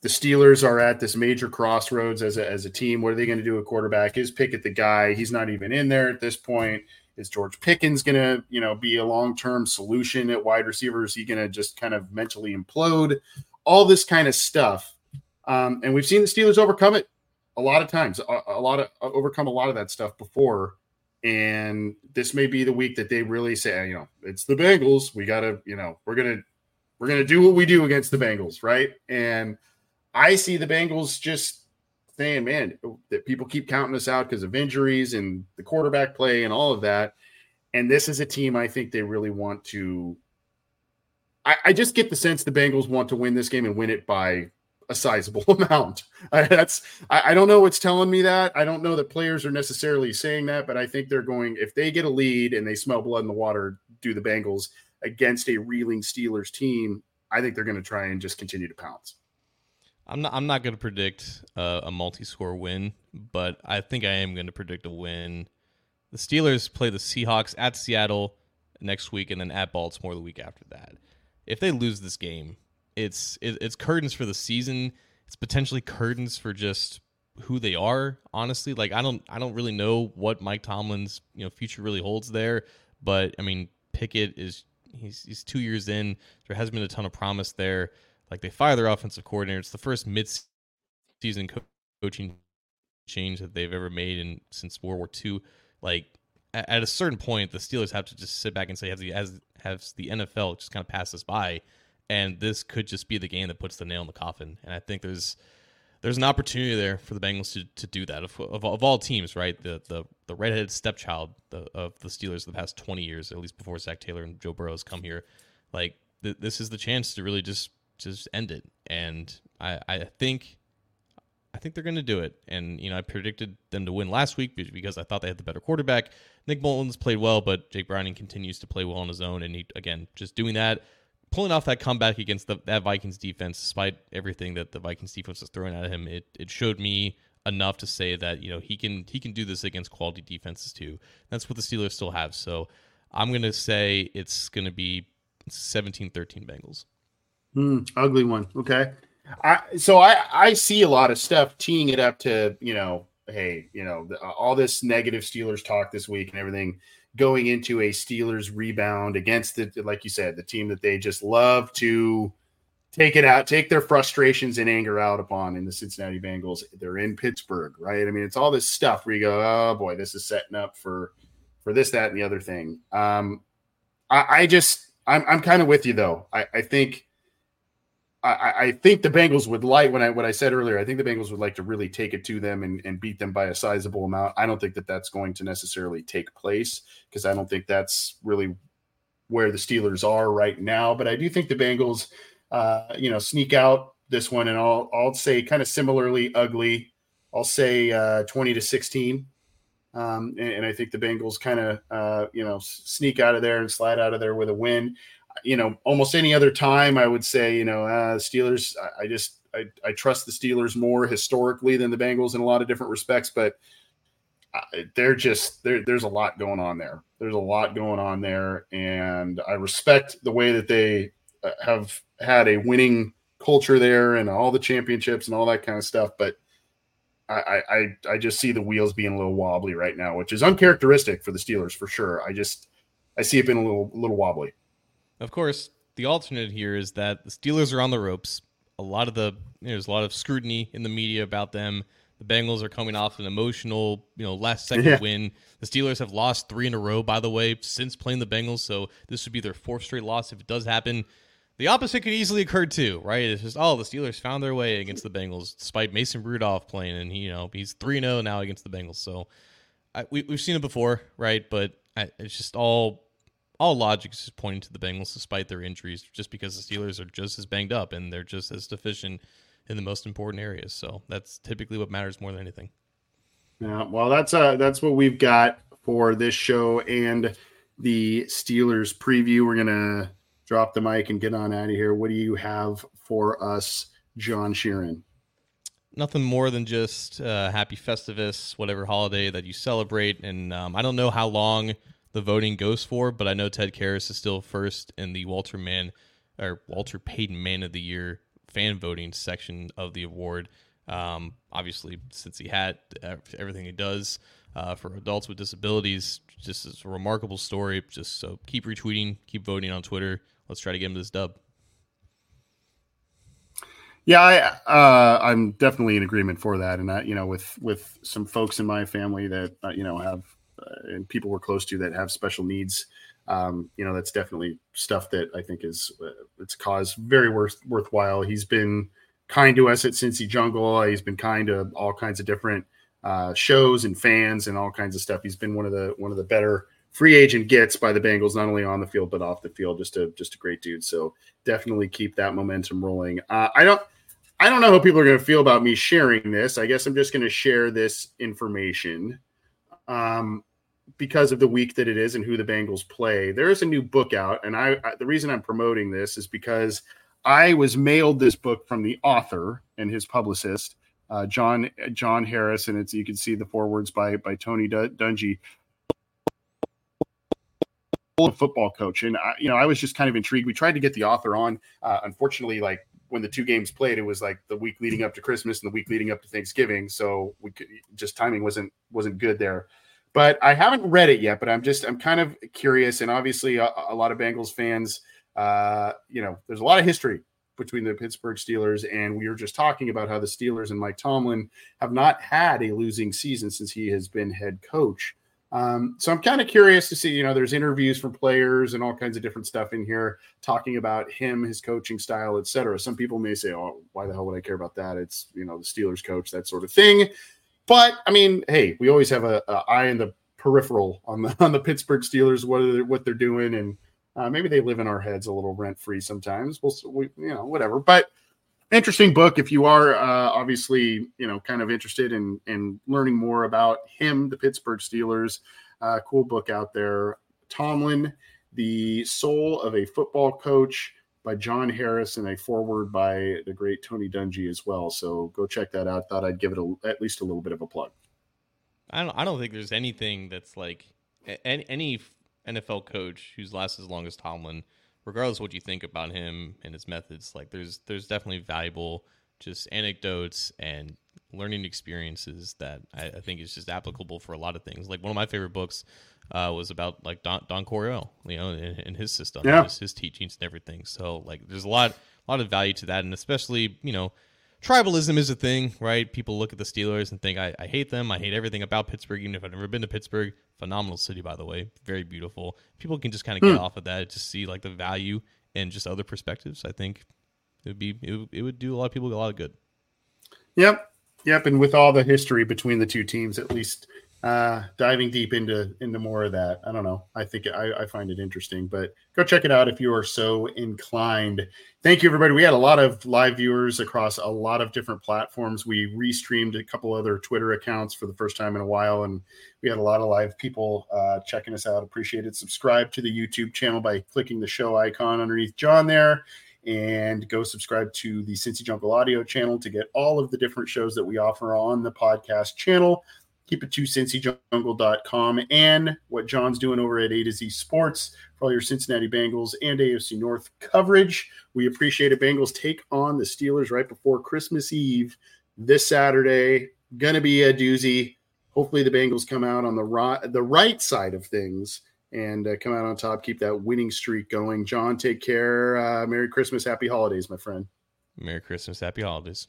the Steelers are at this major crossroads as a, as a team. What are they going to do? A quarterback is Pickett the guy? He's not even in there at this point. Is George Pickens going to you know be a long term solution at wide receiver? Is he going to just kind of mentally implode? All this kind of stuff. Um, and we've seen the Steelers overcome it a lot of times, a, a, lot of uh, overcome a lot of that stuff before. And this may be the week that they really say, you know, it's the Bengals. We got to, you know, we're going to, we're going to do what we do against the Bengals. Right. And I see the Bengals just saying, man, that people keep counting us out because of injuries and the quarterback play and all of that. And this is a team I think they really want to I, I, just get the sense the Bengals want to win this game and win it by a sizable amount. I, that's I, I, don't know what's telling me that. I don't know that players are necessarily saying that, but I think they're going if they get a lead and they smell blood in the water, do the Bengals against a reeling Steelers team. I think they're going to try and just continue to pounce. I'm not. I'm not going to predict uh, a multi-score win, but I think I am going to predict a win. The Steelers play the Seahawks at Seattle next week, and then at Baltimore the week after that if they lose this game, it's it, it's curtains for the season. It's potentially curtains for just who they are. Honestly, like I don't I don't really know what Mike Tomlin's you know future really holds there. But I mean, Pickett is he's he's two years in. There hasn't been a ton of promise there. Like they fire their offensive coordinator. It's the first mid-season co- coaching change that they've ever made in since World War II. Like at a certain point, the Steelers have to just sit back and say, has the has has the NFL just kind of passed us by, and this could just be the game that puts the nail in the coffin. And I think there's there's an opportunity there for the Bengals to, to do that of, of, of all teams, right? The the the redheaded stepchild of the Steelers the past 20 years, at least before Zac Taylor and Joe Burrow has come here. Like th- this is the chance to really just just end it, and I I think. I think they're going to do it. And, you know, I predicted them to win last week because I thought they had the better quarterback. Nick Mullens played well, but Jake Browning continues to play well on his own. And he, again, just doing that pulling off that comeback against the, that Vikings defense, despite everything that the Vikings defense was throwing at him, it it showed me enough to say that you know he can he can do this against quality defenses too. That's what the Steelers still have. So I'm gonna say it's gonna be 17-13 Bengals. Mm, ugly one. Okay. I so I I see a lot of stuff teeing it up to you know hey you know the, all this negative Steelers talk this week and everything going into a Steelers rebound against the like you said, the team that they just love to take it out, take their frustrations and anger out upon in the Cincinnati Bengals. They're in Pittsburgh, right? I mean, it's all this stuff where you go, oh boy, this is setting up for for this, that, and the other thing. Um, I, I just I'm I'm kind of with you though. I, I think I, I, think the Bengals would like when I what I said earlier. I think the Bengals would like to really take it to them and, and beat them by a sizable amount. I don't think that that's going to necessarily take place because I don't think that's really where the Steelers are right now. But I do think the Bengals, uh, you know, sneak out this one, and I'll I'll say kind of similarly ugly. I'll say uh, twenty to sixteen. Um, and, and, I think the Bengals kind of, uh, you know, sneak out of there and slide out of there with a win you know, almost any other time, I would say, you know, uh, Steelers. I, I just I, I, trust the Steelers more historically than the Bengals in a lot of different respects, but uh, they're just there. There's a lot going on there. There's a lot going on there, and I respect the way that they uh, have had a winning culture there and all the championships and all that kind of stuff. But I, I I just see the wheels being a little wobbly right now, which is uncharacteristic for the Steelers for sure. I just I see it being a little little wobbly. Of course, the alternate here is that the Steelers are on the ropes. A lot of the you know, there's a lot of scrutiny in the media about them. The Bengals are coming off an emotional, you know, last second yeah. win. The Steelers have lost three in a row, by the way, since playing the Bengals. So this would be their fourth straight loss if it does happen. The opposite could easily occur too, right? It's just oh, the Steelers found their way against the Bengals, despite Mason Rudolph playing, and he, you know he's three zero oh now against the Bengals. So I, we, we've seen it before, right? But I, it's just all all logic is pointing to the Bengals despite their injuries, just because the Steelers are just as banged up and they're just as deficient in the most important areas. So that's typically what matters more than anything. Yeah, well, that's uh that's what we've got for this show and the Steelers preview. We're gonna drop the mic and get on out of here. What do you have for us, John Sheeran? Nothing more than just uh, happy Festivus, whatever holiday that you celebrate. And um, I don't know how long the voting goes for, but I know Ted Karras is still first in the Walter Mann or Walter Payton Man of the Year fan voting section of the award. Um, obviously, since he had everything he does uh, for adults with disabilities, just is a remarkable story. Just so keep retweeting, keep voting on Twitter. Let's try to get him this dub. Yeah, I, uh, I'm definitely in agreement for that, and that you know, with with some folks in my family that uh, you know have and people we're close to that have special needs. Um, you know, that's definitely stuff that I think is uh, it's cause very worth worthwhile. He's been kind to us at Cincy Jungle. He's been kind to all kinds of different uh, shows and fans and all kinds of stuff. He's been one of the one of the better free agent gets by the Bengals, not only on the field but off the field. Just a just a great dude. So definitely keep that momentum rolling. Uh, I don't. I don't know how people are going to feel about me sharing this. I guess I'm just going to share this information. Um, because of the week that it is and who the Bengals play. There is a new book out, and I, I, the reason I'm promoting this is because I was mailed this book from the author and his publicist, uh, John John Harris, and it's you can see the forwards by by Tony Dungy, football coach, and I, you know I was just kind of intrigued. We tried to get the author on, uh, unfortunately, like when the two games played, it was like the week leading up to Christmas and the week leading up to Thanksgiving, so we could just timing wasn't wasn't good there but I haven't read it yet. But I'm just I'm kind of curious, and obviously a, a lot of Bengals fans, uh, you know, there's a lot of history between the Pittsburgh Steelers, and we were just talking about how the Steelers and Mike Tomlin have not had a losing season since he has been head coach. Um, so I'm kind of curious to see, you know, there's interviews from players and all kinds of different stuff in here talking about him, his coaching style, etc. Some people may say, "Oh, why the hell would I care about that?" It's you know the Steelers coach, that sort of thing. But I mean, hey, we always have a, a eye in the peripheral on the on the Pittsburgh Steelers, what they're, what they're doing, and uh, maybe they live in our heads a little rent free sometimes. We'll, we, you know, whatever. But interesting book if you are uh, obviously you know kind of interested in in learning more about him the pittsburgh steelers uh, cool book out there tomlin the soul of a football coach by john harris and a foreword by the great tony dungy as well. So go check that out. Thought i'd give it a, at least a little bit of a plug. I don't i don't think there's anything that's like any, any nfl coach who's lasted as long as tomlin regardless what you think about him and his methods, like there's there's definitely valuable just anecdotes and learning experiences that I, I, think is just applicable for a lot of things. Like one of my favorite books uh, was about like Don, Don Coryell, you know, and, his system, yeah. his, his, teachings and everything. So like, there's a lot, a lot of value to that, and especially you know, tribalism is a thing, right? People look at the Steelers and think I, I hate them, I hate everything about Pittsburgh, even if I've never been to Pittsburgh. Phenomenal city, by the way, very beautiful. People can just kind of get mm. off of that, to see like the value and just other perspectives. I think it would be it it would do a lot of people a lot of good. Yep, yep, and with all the history between the two teams, at least uh, diving deep into into more of that. I don't know. I think I, I, find it interesting, but go check it out if you are so inclined. Thank you, everybody. We had a lot of live viewers across a lot of different platforms. We restreamed a couple other Twitter accounts for the first time in a while, and we had a lot of live people uh, checking us out. Appreciate it. Subscribe to the YouTube channel by clicking the show icon underneath John there. And go subscribe to the Cincy Jungle audio channel to get all of the different shows that we offer on the podcast channel keep it to cincyjungle.com and what John's doing over at A to Z Sports for all your Cincinnati Bengals and AFC North coverage. We appreciate it. Bengals take on the Steelers right before Christmas Eve this Saturday. Gonna be a doozy. Hopefully, the Bengals come out on the right, the right side of things and uh, come out on top. Keep that winning streak going. John, take care. Uh, Merry Christmas, Happy Holidays, my friend. Merry Christmas, Happy Holidays.